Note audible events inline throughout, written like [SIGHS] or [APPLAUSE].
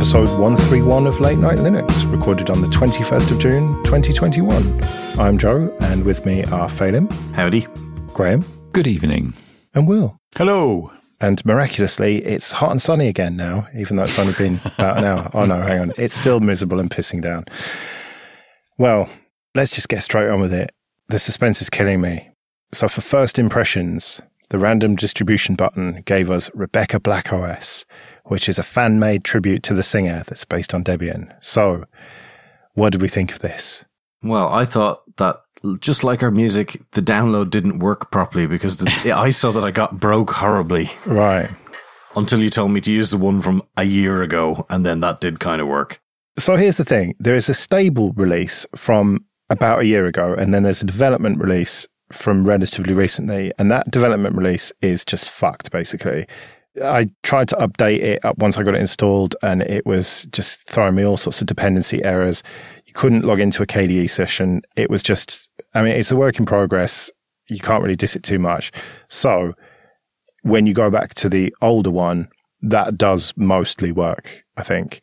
episode 131 of Late Night Linux, recorded on the 21st of June 2021. I'm Joe, and with me are Phelim. Howdy. Graham. Good evening. And Will. Hello. And miraculously, it's hot and sunny again now, even though it's only been about an hour. Oh no, hang on. It's still miserable and pissing down. Well, let's just get straight on with it. The suspense is killing me. So, for first impressions, the random distribution button gave us Rebecca Black OS, which is a fan made tribute to the singer that's based on Debian. So, what did we think of this? Well, I thought that just like our music, the download didn't work properly because the, [LAUGHS] the ISO that I got broke horribly. Right. Until you told me to use the one from a year ago, and then that did kind of work. So here's the thing there is a stable release from about a year ago, and then there's a development release from relatively recently, and that development release is just fucked basically. I tried to update it up once I got it installed, and it was just throwing me all sorts of dependency errors. You couldn't log into a KDE session. It was just, I mean, it's a work in progress. You can't really diss it too much. So when you go back to the older one, that does mostly work, I think.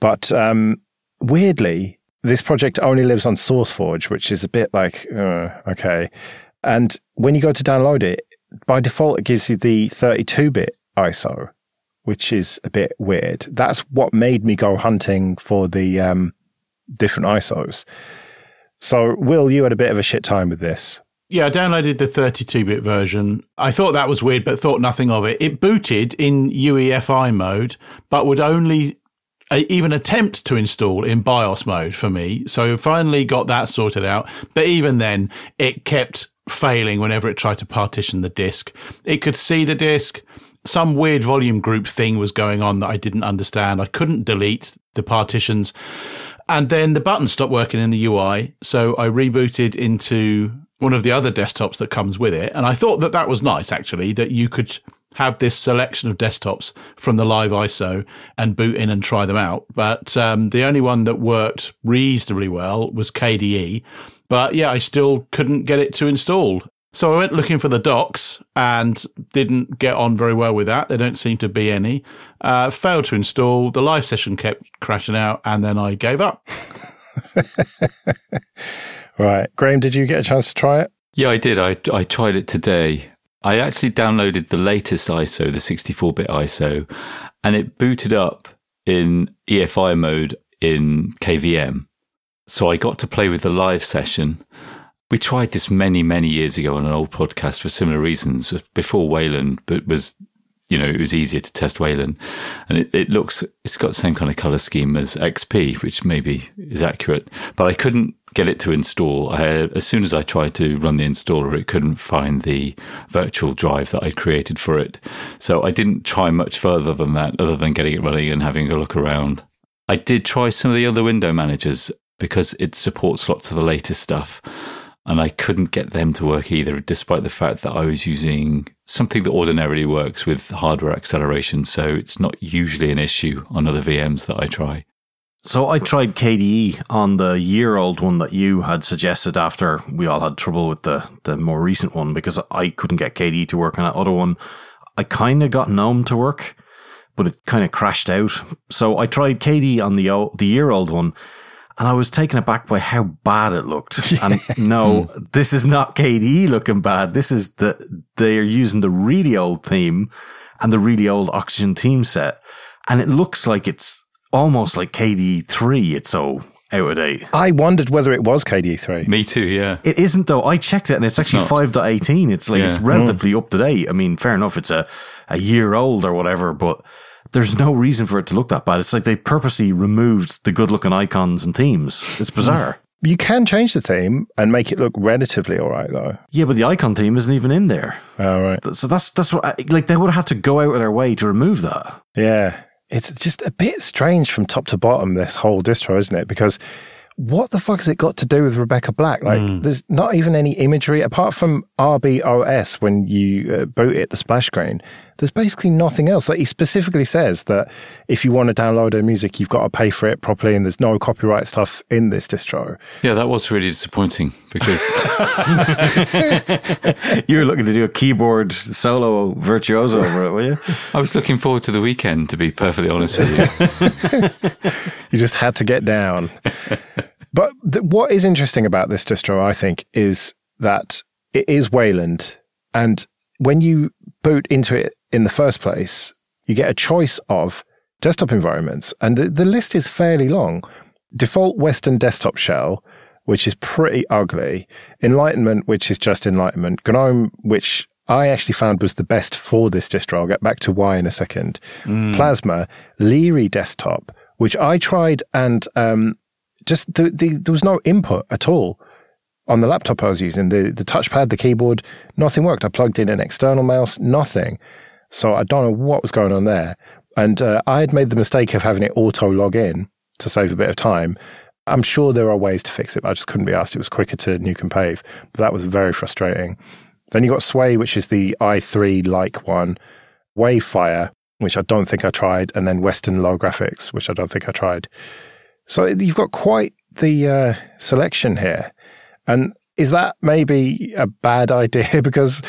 But um, weirdly, this project only lives on SourceForge, which is a bit like, uh, okay. And when you go to download it, by default, it gives you the 32 bit ISO, which is a bit weird. That's what made me go hunting for the um, different ISOs. So, Will, you had a bit of a shit time with this. Yeah, I downloaded the 32 bit version. I thought that was weird, but thought nothing of it. It booted in UEFI mode, but would only even attempt to install in BIOS mode for me. So finally got that sorted out. But even then, it kept failing whenever it tried to partition the disk. It could see the disk. Some weird volume group thing was going on that I didn't understand. I couldn't delete the partitions. And then the button stopped working in the UI. So I rebooted into one of the other desktops that comes with it. And I thought that that was nice, actually, that you could have this selection of desktops from the live ISO and boot in and try them out. But um, the only one that worked reasonably well was KDE. But yeah, I still couldn't get it to install. So I went looking for the docs and didn't get on very well with that. There don't seem to be any. Uh, failed to install. The live session kept crashing out, and then I gave up. [LAUGHS] right, Graham, did you get a chance to try it? Yeah, I did. I I tried it today. I actually downloaded the latest ISO, the 64-bit ISO, and it booted up in EFI mode in KVM. So I got to play with the live session. We tried this many, many years ago on an old podcast for similar reasons uh, before Wayland, but was, you know, it was easier to test Wayland. And it, it looks, it's got the same kind of color scheme as XP, which maybe is accurate, but I couldn't get it to install. I, as soon as I tried to run the installer, it couldn't find the virtual drive that I created for it. So I didn't try much further than that, other than getting it running and having a look around. I did try some of the other window managers because it supports lots of the latest stuff. And I couldn't get them to work either, despite the fact that I was using something that ordinarily works with hardware acceleration. So it's not usually an issue on other VMs that I try. So I tried KDE on the year old one that you had suggested after we all had trouble with the, the more recent one because I couldn't get KDE to work on that other one. I kind of got GNOME to work, but it kind of crashed out. So I tried KDE on the the year old one and I was taken aback by how bad it looked. [LAUGHS] And no, hmm. this is not KDE looking bad. This is the, they're using the really old theme and the really old Oxygen theme set. And it looks like it's almost like KDE 3. It's so out of date. I wondered whether it was KDE 3. Me too, yeah. It isn't though. I checked it and it's, it's actually 5.18. It's like, yeah. it's relatively mm. up to date. I mean, fair enough. It's a, a year old or whatever, but there's no reason for it to look that bad. It's like they purposely removed the good looking icons and themes. It's bizarre. You can change the theme and make it look relatively all right, though. Yeah, but the icon theme isn't even in there. Oh, right. So that's that's what I, like they would have had to go out of their way to remove that. Yeah, it's just a bit strange from top to bottom. This whole distro, isn't it? Because what the fuck has it got to do with Rebecca Black? Like, Mm. there's not even any imagery apart from RBOS when you uh, boot it, the splash screen. There's basically nothing else. Like, he specifically says that if you want to download her music, you've got to pay for it properly, and there's no copyright stuff in this distro. Yeah, that was really disappointing because [LAUGHS] You were looking to do a keyboard solo virtuoso over it, were you? [LAUGHS] I was looking forward to the weekend, to be perfectly honest with you. [LAUGHS] You just had to get down. but th- what is interesting about this distro, I think, is that it is Wayland. And when you boot into it in the first place, you get a choice of desktop environments. And the, the list is fairly long. Default Weston desktop shell, which is pretty ugly. Enlightenment, which is just Enlightenment. GNOME, which I actually found was the best for this distro. I'll get back to why in a second. Plasma, Liri desktop, which I tried and um, just the, the, there was no input at all on the laptop I was using. The the touchpad, the keyboard, nothing worked. I plugged in an external mouse, nothing. So I don't know what was going on there. And uh, I had made the mistake of having it auto log in to save a bit of time. I'm sure there are ways to fix it, but I just couldn't be asked. It was quicker to nuke and pave. But that was very frustrating. Then you got Sway, which is the i3 like one, Wayfire, which I don't think I tried, and then Weston Low Graphics, which I don't think I tried. So you've got quite the uh, selection here. And is that maybe a bad [LAUGHS] idea? because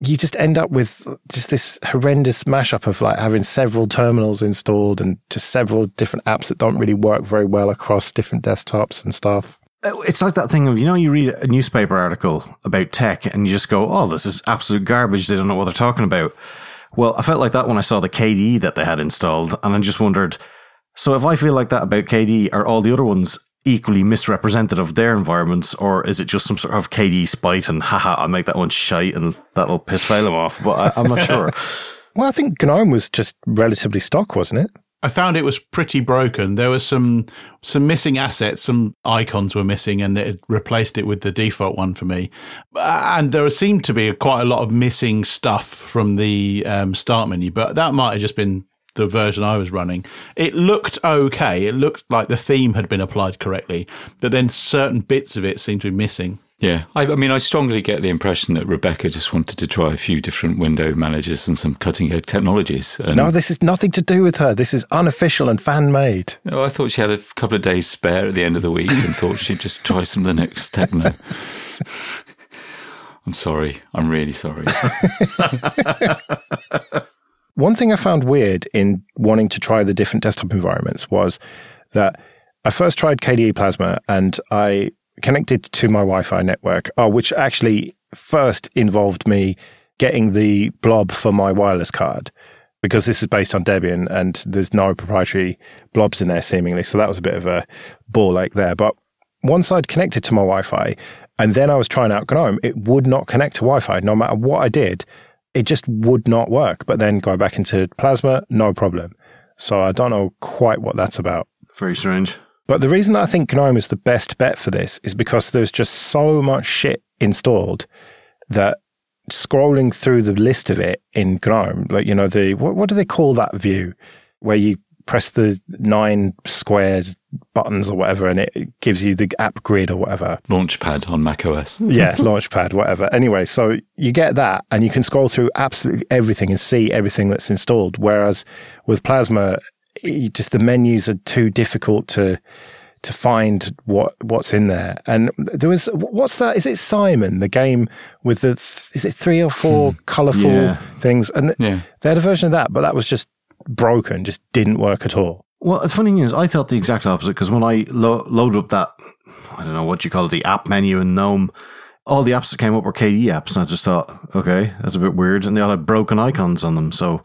you just end up with just this horrendous mashup of like having several terminals installed and just several different apps that don't really work very well across different desktops and stuff. Oh, it's like that thing of, you know, you read a newspaper article about tech and you just go, oh, this is absolute garbage. They don't know what they're talking about. Well, I felt like that when I saw the KDE that they had installed and I just wondered, so if I feel like that about KDE, are all the other ones equally misrepresented of their environments or is it just some sort of KDE spite and haha, I'll make that one shite and that'll piss Phelim off? But I, I'm not [LAUGHS] sure. Well, I think GNOME was just relatively stock, wasn't it? I found it was pretty broken. There were some some missing assets, some icons were missing, and it replaced it with the default one for me. And there seemed to be quite a lot of missing stuff from the um, start menu, but that might have just been the version I was running. It looked okay. It looked like the theme had been applied correctly, but then certain bits of it seemed to be missing. Yeah, I, I mean, I strongly get the impression that Rebecca just wanted to try a few different window managers and some cutting edge technologies. And No, this is nothing to do with her. This is unofficial and fan made. Oh, I thought she had a couple of days spare at the end of the week and thought she'd just try some of the next techno. [LAUGHS] I'm sorry. I'm really sorry. [LAUGHS] One thing I found weird in wanting to try the different desktop environments was that I first tried KDE Plasma and I connected to my Wi Fi network, oh, which actually first involved me getting the blob for my wireless card because this is based on Debian and there's no proprietary blobs in there seemingly. So that was a bit of a ball ache there. But once I'd connected to my Wi Fi and then I was trying out GNOME, it would not connect to Wi Fi no matter what I did it just would not work. But then going back into Plasma, no problem. So I don't know quite what that's about. Very strange. But the reason that I think GNOME is the best bet for this is because there's just so much shit installed that scrolling through the list of it in GNOME, like, you know, the, what, what do they call that view where you press the nine squares buttons or whatever and it gives you the app grid or whatever. Launchpad on Mac OS. Yeah, [LAUGHS] Launchpad, whatever. Anyway, so you get that and you can scroll through absolutely everything and see everything that's installed. Whereas with Plasma, you just the menus are too difficult to to find what what's in there. And there was what's that? Is it Simon, the game with the th- is it three or four hmm. colourful Yeah. things? And Yeah. they had a version of that, but that was just broken, just didn't work at all. Well, the funny thing is, I thought the exact opposite because when I lo- loaded up that, I don't know what you call it, the app menu in GNOME, all the apps that came up were KDE apps, and I just thought, okay, that's a bit weird, and they all had broken icons on them. So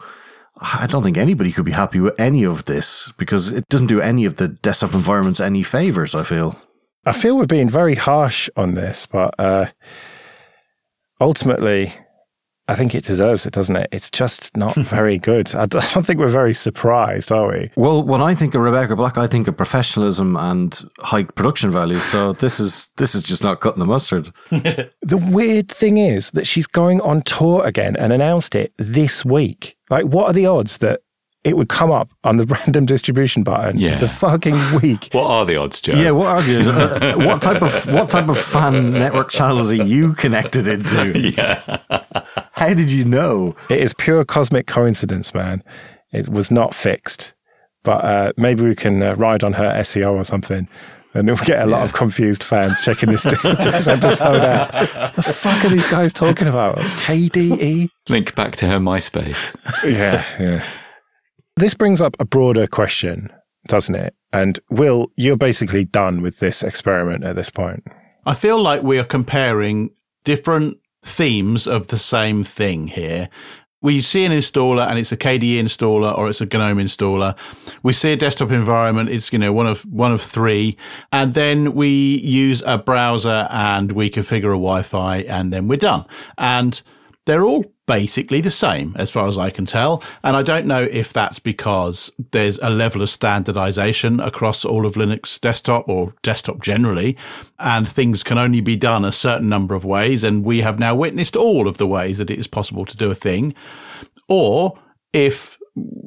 I don't think anybody could be happy with any of this because it doesn't do any of the desktop environments any favors. I feel. I feel we're being very harsh on this, but uh, ultimately, I think it deserves it, doesn't it? It's just not [LAUGHS] very good. [LAUGHS] I don't think we're very surprised, are we? Well, when I think of Rebecca Black, I think of professionalism and high production values. So [LAUGHS] this is this is just not cutting the mustard. The weird thing is that she's going on tour again and announced it this week. Like, what are the odds that it would come up on the random distribution button Yeah. the fucking week. What are the odds, Joe? Yeah, what are you? Uh, what type of what type of fan network channels are you connected into? yeah. How did you know? It is pure cosmic coincidence, man. It was not fixed. But uh, maybe we can uh, ride on her SEO or something. And we'll get a lot of confused fans checking this, [LAUGHS] this episode out. The fuck are these guys talking about? KDE? Link back to her MySpace. [LAUGHS] Yeah, yeah. This brings up a broader question, doesn't it? And Will, you're basically done with this experiment at this point. I feel like we are comparing different themes of the same thing here. We see an installer and it's a KDE installer or it's a GNOME installer. We see a desktop environment. It's, you know, one of, one of three. And then we use a browser and we configure a Wi-Fi and then we're done. And they're all basically the same as far as I can tell. And I don't know if that's because there's a level of standardization across all of Linux desktop or desktop generally, and things can only be done a certain number of ways. And we have now witnessed all of the ways that it is possible to do a thing. Or if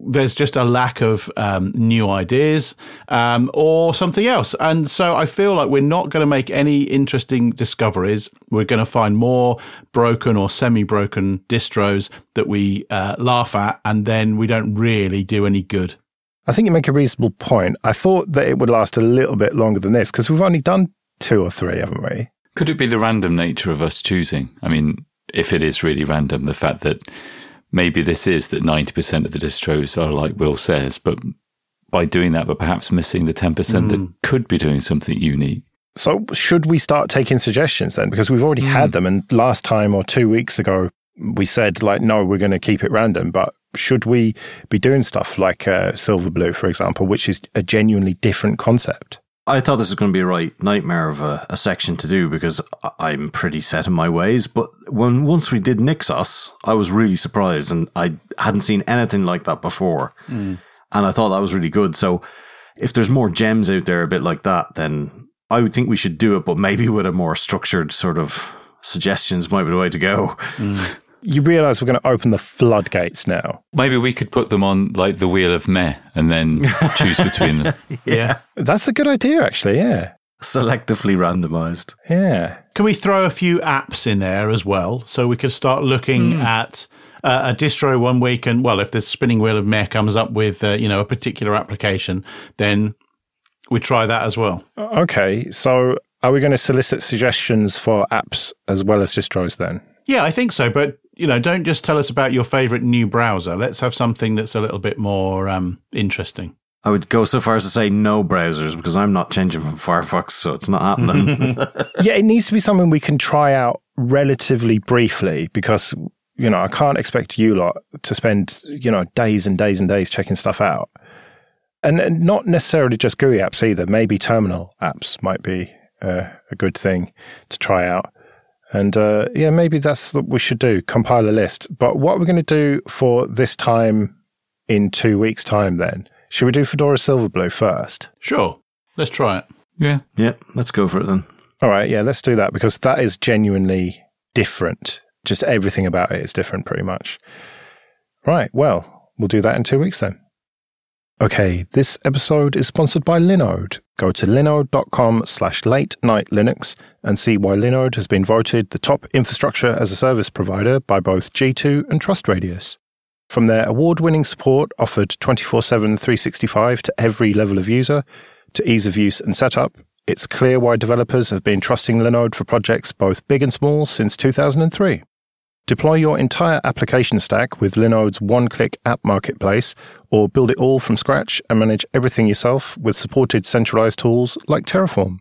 there's just a lack of um, new ideas um, or something else. And so I feel like we're not going to make any interesting discoveries. We're going to find more broken or semi broken distros that we uh, laugh at, and then we don't really do any good. I think you make a reasonable point. I thought that it would last a little bit longer than this because we've only done two or three, haven't we? Could it be the random nature of us choosing? I mean, if it is really random, the fact that maybe this is that 90% of the distros are like Will says, but by doing that, but perhaps missing the 10% that could be doing something unique. So, should we start taking suggestions then? Because we've already had them. And last time or two weeks ago, we said, like, no, we're going to keep it random. But should we be doing stuff like uh, Silverblue, for example, which is a genuinely different concept? I thought this was going to be a right nightmare of a, a section to do because I'm pretty set in my ways. But when once we did Nixos, I was really surprised, and I hadn't seen anything like that before, mm. and I thought that was really good. So if there's more gems out there, a bit like that, then I would think we should do it, but maybe with a more structured sort of suggestions might be the way to go. Mm. [LAUGHS] You realize we're going to open the floodgates now. Maybe we could put them on like the wheel of meh and then [LAUGHS] choose between them. Yeah. [LAUGHS] That's a good idea, actually. Yeah. Selectively randomized. Yeah. Can we throw a few apps in there as well? So we could start looking at uh, a distro one week, and well, if the spinning wheel of meh comes up with uh, you know a particular application, then we try that as well. Okay. So, are we going to solicit suggestions for apps as well as distros then? Yeah, I think so. But you know, don't just tell us about your favorite new browser. Let's have something that's a little bit more um, interesting. I would go so far as to say no browsers because I'm not changing from Firefox, so it's not happening. [LAUGHS] [LAUGHS] yeah, it needs to be something we can try out relatively briefly because, you know, I can't expect you lot to spend, you know, days and days and days checking stuff out. And, and not necessarily just GUI apps either. Maybe terminal apps might be uh, a good thing to try out. And uh, yeah, maybe that's what we should do compile a list. But what we're going to do for this time in two weeks' time then? Should we do Fedora Silverblue first? Sure, let's try it. Yeah. yep, let's go for it then. All right, yeah, let's do that because that is genuinely different. Just everything about it is different, pretty much. Right, well, we'll do that in two weeks then. Okay, this episode is sponsored by Linode. Go to linode.com slash late night Linux and see why Linode has been voted the top infrastructure as a service provider by both G2 and TrustRadius. From their award winning support offered 24 7 365 to every level of user, to ease of use and setup, it's clear why developers have been trusting Linode for projects both big and small since 2003. Deploy your entire application stack with Linode's one click app marketplace, or build it all from scratch and manage everything yourself with supported centralized tools like Terraform.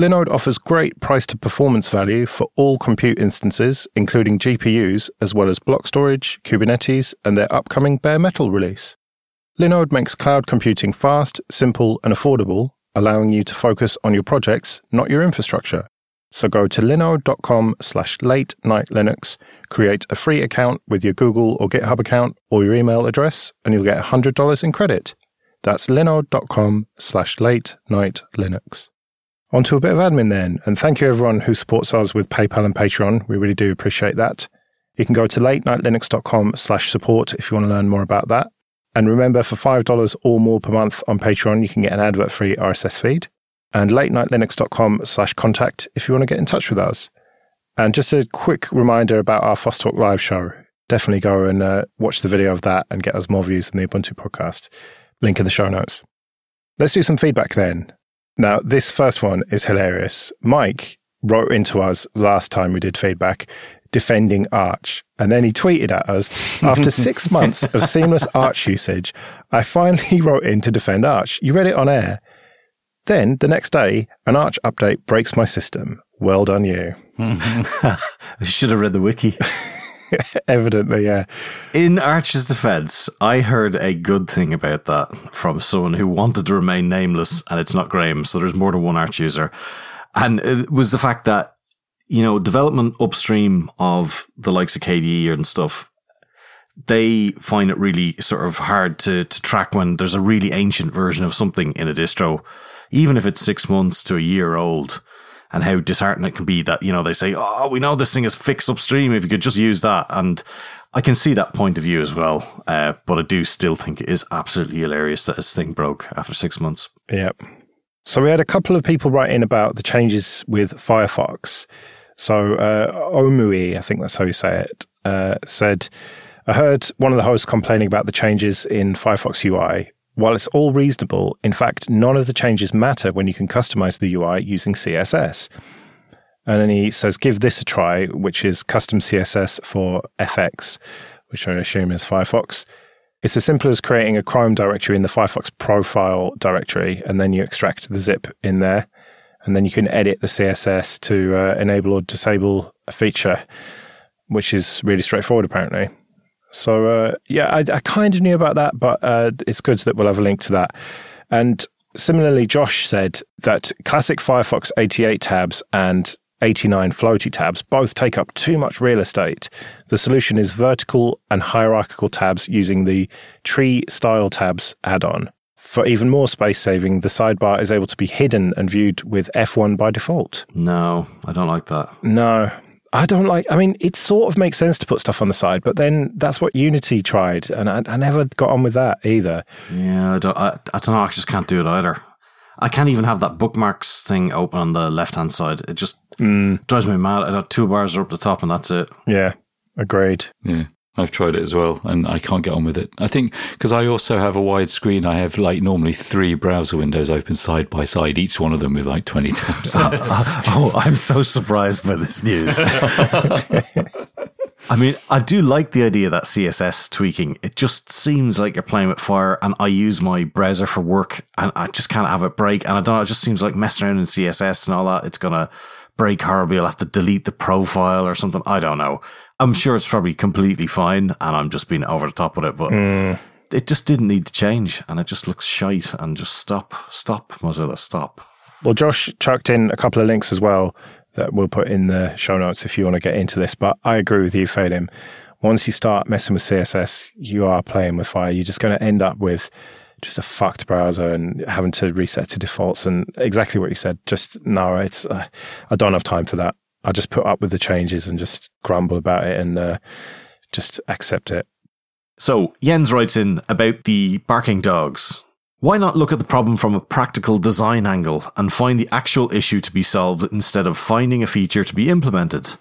Linode offers great price to performance value for all compute instances, including GPUs, as well as block storage, Kubernetes, and their upcoming bare metal release. Linode makes cloud computing fast, simple, and affordable, allowing you to focus on your projects, not your infrastructure. So go to linode.com slash late night Linux, create a free account with your Google or GitHub account or your email address, and you'll get $100 in credit. That's linode.com slash late night Linux. On to a bit of admin then, and thank you everyone who supports us with PayPal and Patreon. We really do appreciate that. You can go to latenightlinux.com slash support if you want to learn more about that. And remember, for $5 or more per month on Patreon, you can get an advert free RSS feed and latenightlinux.com slash contact if you want to get in touch with us. And just a quick reminder about our FOSS Talk live show. Definitely go and uh, watch the video of that and get us more views in the Ubuntu podcast. Link in the show notes. Let's do some feedback then. Now, this first one is hilarious. Mike wrote into us last time we did feedback defending Arch. And then he tweeted at us after [LAUGHS] six months of seamless Arch usage, I finally [LAUGHS] wrote in to defend Arch. You read it on air. Then the next day, an Arch update breaks my system. Well done, you. I [LAUGHS] should have read the wiki. [LAUGHS] Evidently, yeah. In Arch's defense, I heard a good thing about that from someone who wanted to remain nameless, and it's not Graham, so there's more than one Arch user. And it was the fact that, you know, development upstream of the likes of KDE and stuff, they find it really sort of hard to, to track when there's a really ancient version of something in a distro, even if it's six months to a year old and how disheartening it can be that, you know, they say, oh, we know this thing is fixed upstream. If you could just use that. And I can see that point of view as well. Uh, but I do still think it is absolutely hilarious that this thing broke after six months. Yep. So we had a couple of people write in about the changes with Firefox. So uh, Omui, I think that's how you say it, uh, said, I heard one of the hosts complaining about the changes in Firefox UI. While it's all reasonable, in fact, none of the changes matter when you can customize the UI using CSS. And then he says, give this a try, which is custom CSS for FX, which I assume is Firefox. It's as simple as creating a Chrome directory in the Firefox profile directory, and then you extract the zip in there. And then you can edit the CSS to uh, enable or disable a feature, which is really straightforward, apparently. So uh, yeah, I, I, kind of knew about that, but uh, it's good that we'll have a link to that. And similarly, Josh said that classic Firefox 88 tabs and 89 floaty tabs both take up too much real estate. The solution is vertical and hierarchical tabs using the tree style tabs add-on. For even more space saving, the sidebar is able to be hidden and viewed with F1 by default. No, I don't like that. No, I don't like. I mean, it sort of makes sense to put stuff on the side, but then that's what Unity tried, and I, I never got on with that either. Yeah, I don't. I, I don't know. I just can't do it either. I can't even have that bookmarks thing open on the left hand side. It just mm. drives me mad. I got two bars are up the top, and that's it. Yeah, agreed. Yeah. I've tried it as well, and I can't get on with it. I think because I also have a wide screen, I have like normally three browser windows open side by side, each one of them with like 20 tabs. [LAUGHS] oh, I'm so surprised by this news. [LAUGHS] I mean, I do like the idea that CSS tweaking. It just seems like you're playing with fire, and I use my browser for work, and I just can't have it break. And I don't know, it just seems like messing around in CSS and all that. It's gonna break horribly. I'll have to delete the profile or something. I don't know. I'm sure it's probably completely fine, and I'm just being over the top with it, but mm. it just didn't need to change, and it just looks shite. And just stop, stop, Mozilla, stop. Well, Josh chucked in a couple of links as well that we'll put in the show notes if you want to get into this. But I agree with you, Phelim. Once you start messing with CSS, you are playing with fire. You're just going to end up with just a fucked browser and having to reset to defaults and exactly what you said. Just no, it's uh, I don't have time for that. I just put up with the changes and just grumble about it and uh, just accept it. So Jens writes in about the barking dogs. Why not look at the problem from a practical design angle and find the actual issue to be solved instead of finding a feature to be implemented?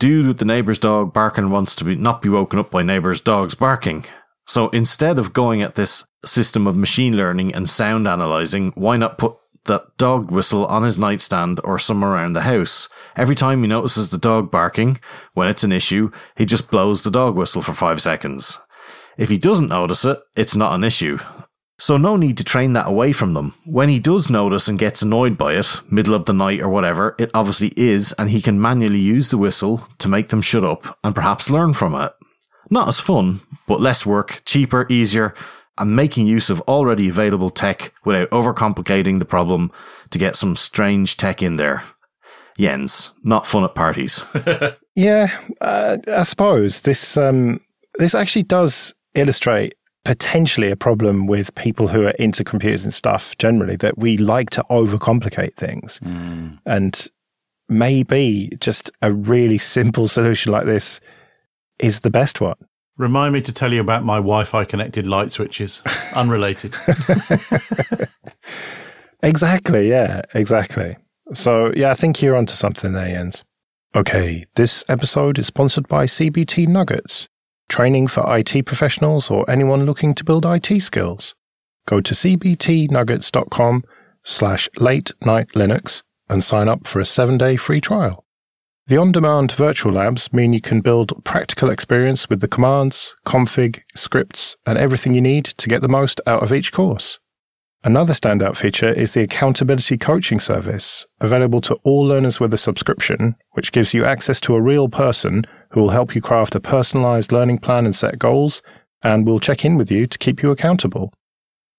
Dude with the neighbor's dog barking wants to be, not be woken up by neighbor's dogs barking. So instead of going at this system of machine learning and sound analyzing, why not put that dog whistle on his nightstand or somewhere around the house. Every time he notices the dog barking, when it's an issue, he just blows the dog whistle for five seconds. If he doesn't notice it, it's not an issue. So no need to train that away from them. When he does notice and gets annoyed by it, middle of the night or whatever, it obviously is, and he can manually use the whistle to make them shut up and perhaps learn from it. Not as fun, but less work, cheaper, easier, and making use of already available tech without overcomplicating the problem to get some strange tech in there. Jens, not fun at parties. [LAUGHS] yeah, uh, I suppose this um, this actually does illustrate potentially a problem with people who are into computers and stuff generally that we like to overcomplicate things. Mm. And maybe just a really [LAUGHS] simple solution like this is the best one. Remind me to tell you about my Wi Fi connected light switches. Unrelated. [LAUGHS] exactly. Yeah, exactly. So, yeah, I think you're onto something there, Jens. Okay, this episode is sponsored by CBT Nuggets, training for IT professionals or anyone looking to build IT skills. Go to cbtnuggets.com slash late night Linux and sign up for a seven day free trial. The on demand virtual labs mean you can build practical experience with the commands, config, scripts, and everything you need to get the most out of each course. Another standout feature is the accountability coaching service, available to all learners with a subscription, which gives you access to a real person who will help you craft a personalized learning plan and set goals, and will check in with you to keep you accountable.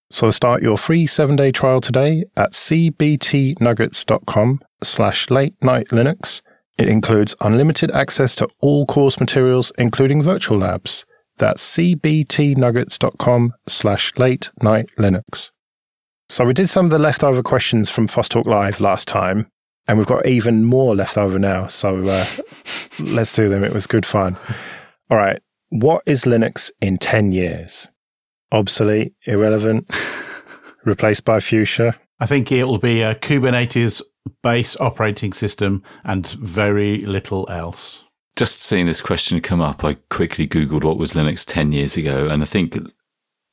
So start your free seven-day trial today at cbtnuggets.com slash late night Linux. It includes unlimited access to all course materials, including virtual labs. That's cbtnuggets.com slash late night Linux. So we did some of the leftover questions from Foss Talk Live last time, and we've got even more left over now. So uh, [LAUGHS] let's do them. It was good fun. All right. What is Linux in 10 years? Obsolete, irrelevant, [LAUGHS] replaced by Fuchsia? I think it'll be a Kubernetes base operating system and very little else. Just seeing this question come up, I quickly Googled what was Linux 10 years ago. And I think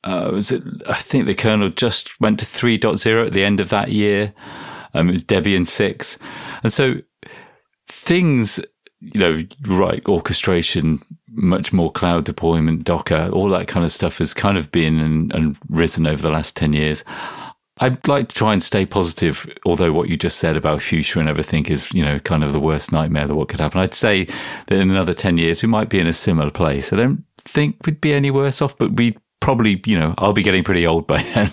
uh, was it? I think the kernel just went to 3.0 at the end of that year. Um, it was Debian 6. And so things, you know, right, orchestration, much more cloud deployment, Docker, all that kind of stuff has kind of been and, and risen over the last 10 years. I'd like to try and stay positive, although what you just said about Fuchsia and everything is, you know, kind of the worst nightmare that what could happen. I'd say that in another 10 years, we might be in a similar place. I don't think we'd be any worse off, but we'd probably, you know, I'll be getting pretty old by [LAUGHS] then.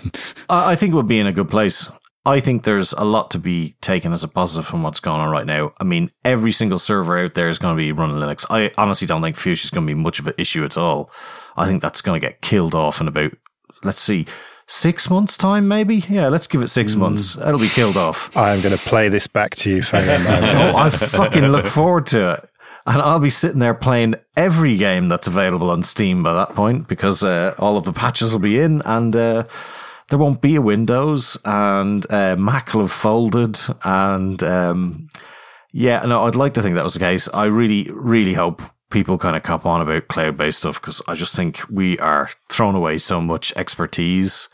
I think we'll be in a good place. I think there's a lot to be taken as a positive from what's going on right now. I mean, every single server out there is going to be running Linux. I honestly don't think Fuchsia is going to be much of an issue at all. I think that's going to get killed off in about, let's see, six months' time, maybe. Yeah, let's give it six mm. months. It'll be killed off. I'm going to play this back to you, Fagan. [LAUGHS] oh, I fucking look forward to it and I'll be sitting there playing every game that's available on Steam by that point because uh, all of the patches will be in and uh, there won't be a Windows and uh, Mac will have folded and um, yeah, no, I'd like to think that was the case. I really, really hope people kind of cop on about cloud based stuff because I just think we are throwing away so much expertise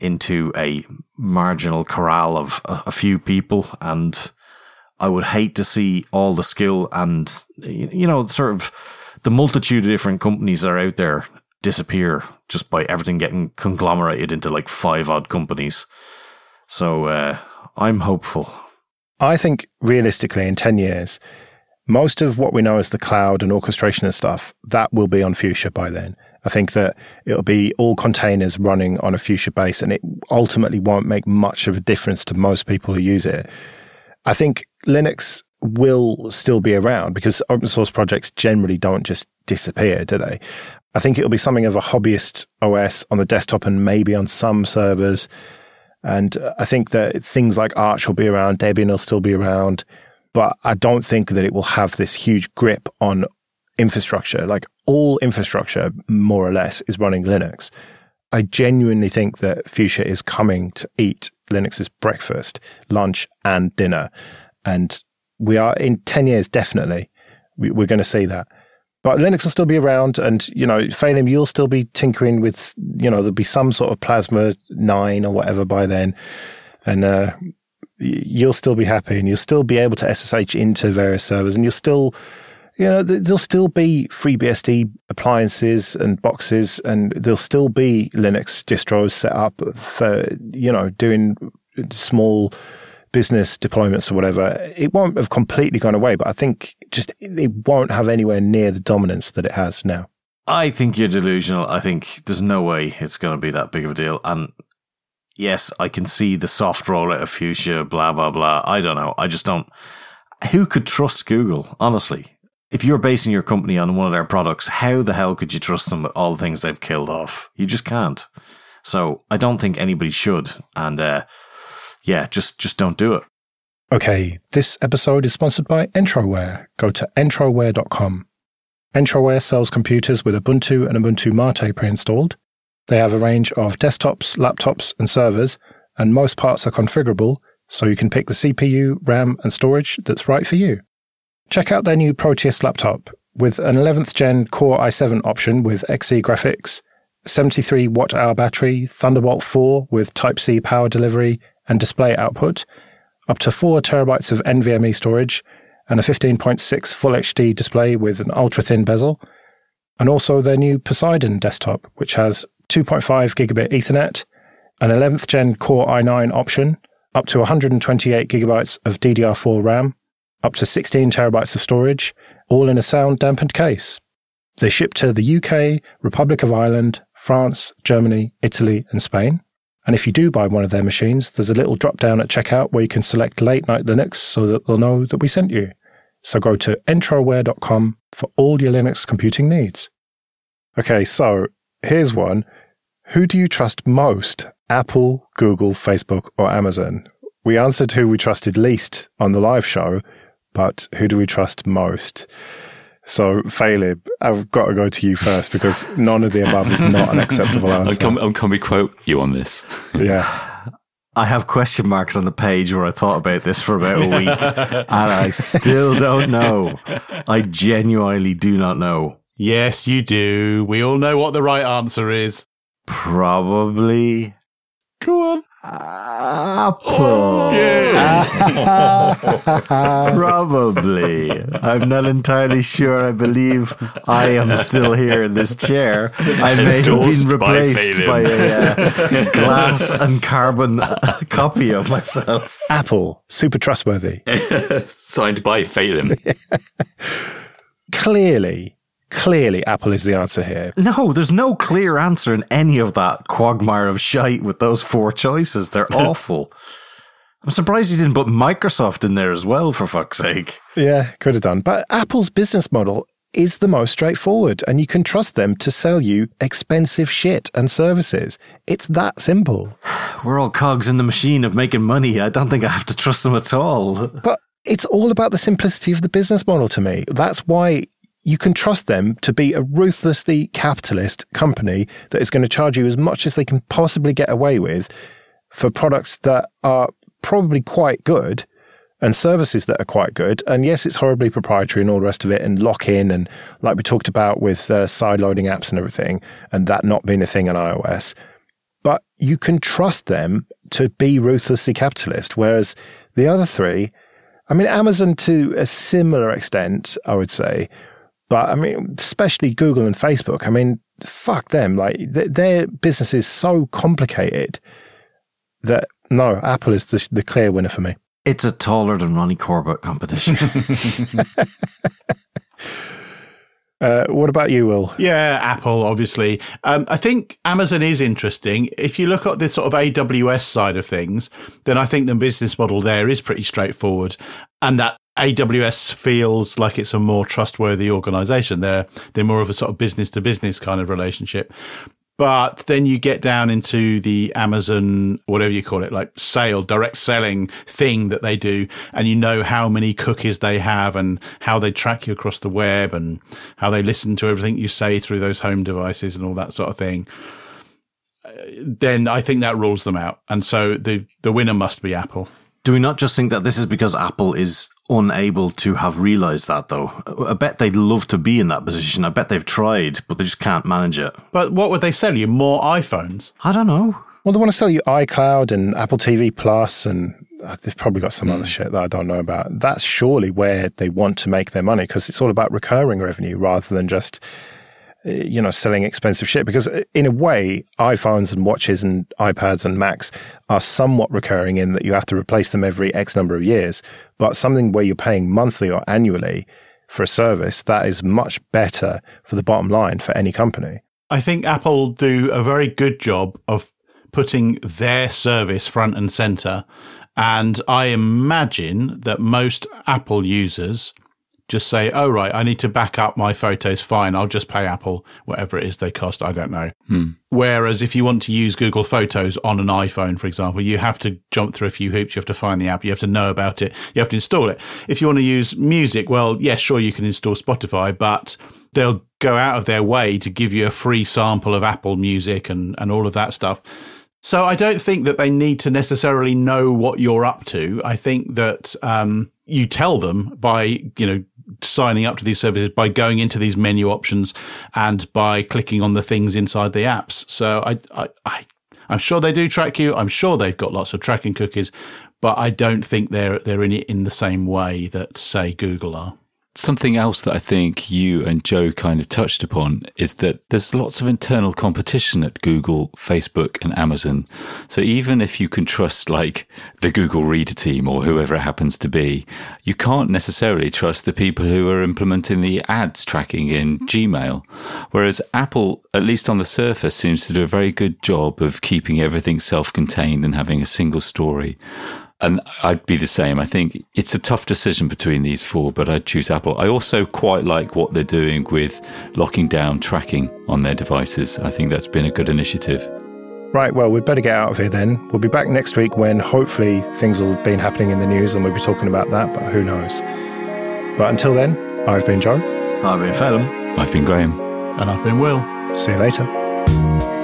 into a marginal corral of a, a few people and I would hate to see all the skill and, you know, sort of the multitude of different companies that are out there disappear just by everything getting conglomerated into like five odd companies. So uh, I'm hopeful. I think realistically, in 10 years, most of what we know as the cloud and orchestration and stuff, that will be on Fuchsia by then. I think that it'll be all containers running on a Fuchsia base and it ultimately won't make much of a difference to most people who use it. I think Linux will still be around because open source projects generally don't just disappear, do they? I think it'll be something of a hobbyist OS on the desktop and maybe on some servers. And uh, I think that things like Arch will be around, Debian will still be around, but I don't think that it will have this huge grip on infrastructure. Like all infrastructure, more or less, is running Linux. I genuinely think that Fuchsia is coming to eat Linux's breakfast, lunch, and dinner. And we are in 10 years, definitely, we, are going to see that. But Linux will still be around, and you know, Phelim, you'll still be tinkering with, you know, there'll be some sort of Plasma nine or whatever by then, and uh, you'll still be happy, and you'll still be able to SSH into various servers, and you'll still you know, there'll still be FreeBSD appliances and boxes, and there'll still be Linux distros set up for, you know, doing small business deployments or whatever. It won't have completely gone away, but I think just it won't have anywhere near the dominance that it has now. I think you're delusional. I think there's no way it's going to be that big of a deal. And yes, I can see the soft rollout of Fuchsia, blah, blah, blah. I don't know. I just don't. Who could trust Google, honestly? if you're basing your company on one of their products, how the hell could you trust them with all the things they've killed off? You just can't. So I don't think anybody should. And uh, yeah, just just don't do it. Okay, this episode is sponsored by Entroware. Go to entroware.com. Entroware sells computers with Ubuntu and Ubuntu Mate pre installed. They have a range of desktops, laptops, and servers, and most parts are configurable, so you can pick the CPU, RAM, and storage that's right for you. Check out their new Proteus laptop with an 11th gen Core i7 option with Xe graphics, 73 watt hour battery, Thunderbolt 4 with Type C power delivery and display output, up to 4 terabytes of NVMe storage, and a 15.6 Full HD display with an ultra thin bezel, and also their new Poseidon desktop, which has 2.5 gigabit Ethernet, an 11th gen Core i9 option, up to 128 gigabytes of DDR4 RAM, up to 16 terabytes of storage, all in a sound dampened case. They ship to the UK, Republic of Ireland, France, Germany, Italy, and Spain. And if you do buy one of their machines, there's a little drop down at checkout where you can select late night Linux so that they'll know that we sent you. So go to entroware.com for all your Linux computing needs. Okay, so here's one. Who do you trust most? Apple, Google, Facebook, or Amazon? We answered who we trusted least on the live show, but who do we trust most? So, Phelim, I've got to go to you first because none of the above is not an acceptable [LAUGHS] answer. Can, can we quote you on this? [LAUGHS] Yeah. I have question marks on the page where I thought about this for about a week, and I still don't know. I genuinely do not know. Yes, you do. We all know what the right answer is. Probably Go on. Apple. [LAUGHS] [LAUGHS] Probably. I'm not entirely sure. I believe I am still here in this chair. I may have been replaced Phelim. by, a uh, glass and carbon copy of myself. Apple, super trustworthy. [LAUGHS] Signed by Phelim. Clearly, clearly, Apple is the answer here. No, there's no clear answer in any of that quagmire of shite with those four choices. They're [LAUGHS] awful. I'm surprised you didn't put Microsoft in there as well, for fuck's sake. Yeah, could have done. But Apple's business model is the most straightforward, and you can trust them to sell you expensive shit and services. It's that simple. [SIGHS] We're all cogs in the machine of making money. I don't think I have to trust them at all. But it's all about the simplicity of the business model to me. That's why you can trust them to be a ruthlessly capitalist company that is going to charge you as much as they can possibly get away with for products that are probably quite good and services that are quite good. And yes, it's horribly proprietary and all the rest of it and lock in. And like we talked about with uh, side loading apps and everything, and that not being a thing on iOS. But you can trust them to be ruthlessly capitalist. Whereas the other three, I mean, Amazon to a similar extent, I would say. But I mean, especially Google and Facebook. I mean, fuck them. Like th- their business is so complicated that no, Apple is the, the clear winner for me. It's a taller than Ronnie Corbett competition. [LAUGHS] [LAUGHS] Uh, what about you, Will? Yeah, Apple, obviously. Um, I think Amazon is interesting. If you look at the sort of AWS side of things, then I think the business model there is pretty straightforward. And that AWS feels like it's a more trustworthy organization. They're, they're more of a sort of business to business kind of relationship. But then you get down into the Amazon, whatever you call it, like sale, direct selling thing that they do. And you know how many cookies they have and how they track you across the web and how they listen to everything you say through those home devices and all that sort of thing. Uh, Then I think that rules them out. And so the, the winner must be Apple. Do we not just think that this is because Apple is unable to have realized that, though? I bet they'd love to be in that position. I bet they've tried, but they just can't manage it. But what would they sell you? More iPhones? I don't know. Well, they want to sell you iCloud and Apple TV Plus, and uh, they've probably got some other shit that I don't know about. That's surely where they want to make their money because it's all about recurring revenue rather than just, you know, selling expensive shit. Because uh, in a way, iPhones and watches and iPads and Macs are somewhat recurring in that you have to replace them every X number of years. But something where you're paying monthly or annually for a service, that is much better for the bottom line for any company. I think Apple do a very good job of putting their service front and center. And I imagine that most Apple users just say, oh, right, I need to back up my photos. Fine, I'll just pay Apple whatever it is they cost. I don't know. Whereas if you want to use Google Photos on an iPhone, for example, you have to jump through a few hoops. You have to find the app. You have to know about it. You have to install it. If you want to use music, well, yes, sure, you can install Spotify, but they'll go out of their way to give you a free sample of Apple Music and, and all of that stuff. So I don't think that they need to necessarily know what you're up to. I think that um, you tell them by you know signing up to these services by going into these menu options and by clicking on the things inside the apps. So I, I, I I'm sure they do track you. I'm sure they've got lots of tracking cookies, but I don't think they're they're in it in the same way that say Google are. Something else that I think you and Joe kind of touched upon is that there's lots of internal competition at Google, Facebook, and Amazon. So even if you can trust like the Google Reader team or whoever it happens to be, you can't necessarily trust the people who are implementing the ads tracking in mm-hmm. Gmail. Whereas Apple, at least on the surface, seems to do a very good job of keeping everything self contained and having a single story. And I'd be the same. I think it's a tough decision between these four, but I'd choose Apple. I also quite like what they're doing with locking down tracking on their devices. I think that's been a good initiative. Right, well, we'd better get out of here then. We'll be back next week when hopefully things will have been happening in the news and we'll be talking about that, but who knows. But until then, I've been Joe. I've been Phelim. I've been Graham. And I've been Will. See you later.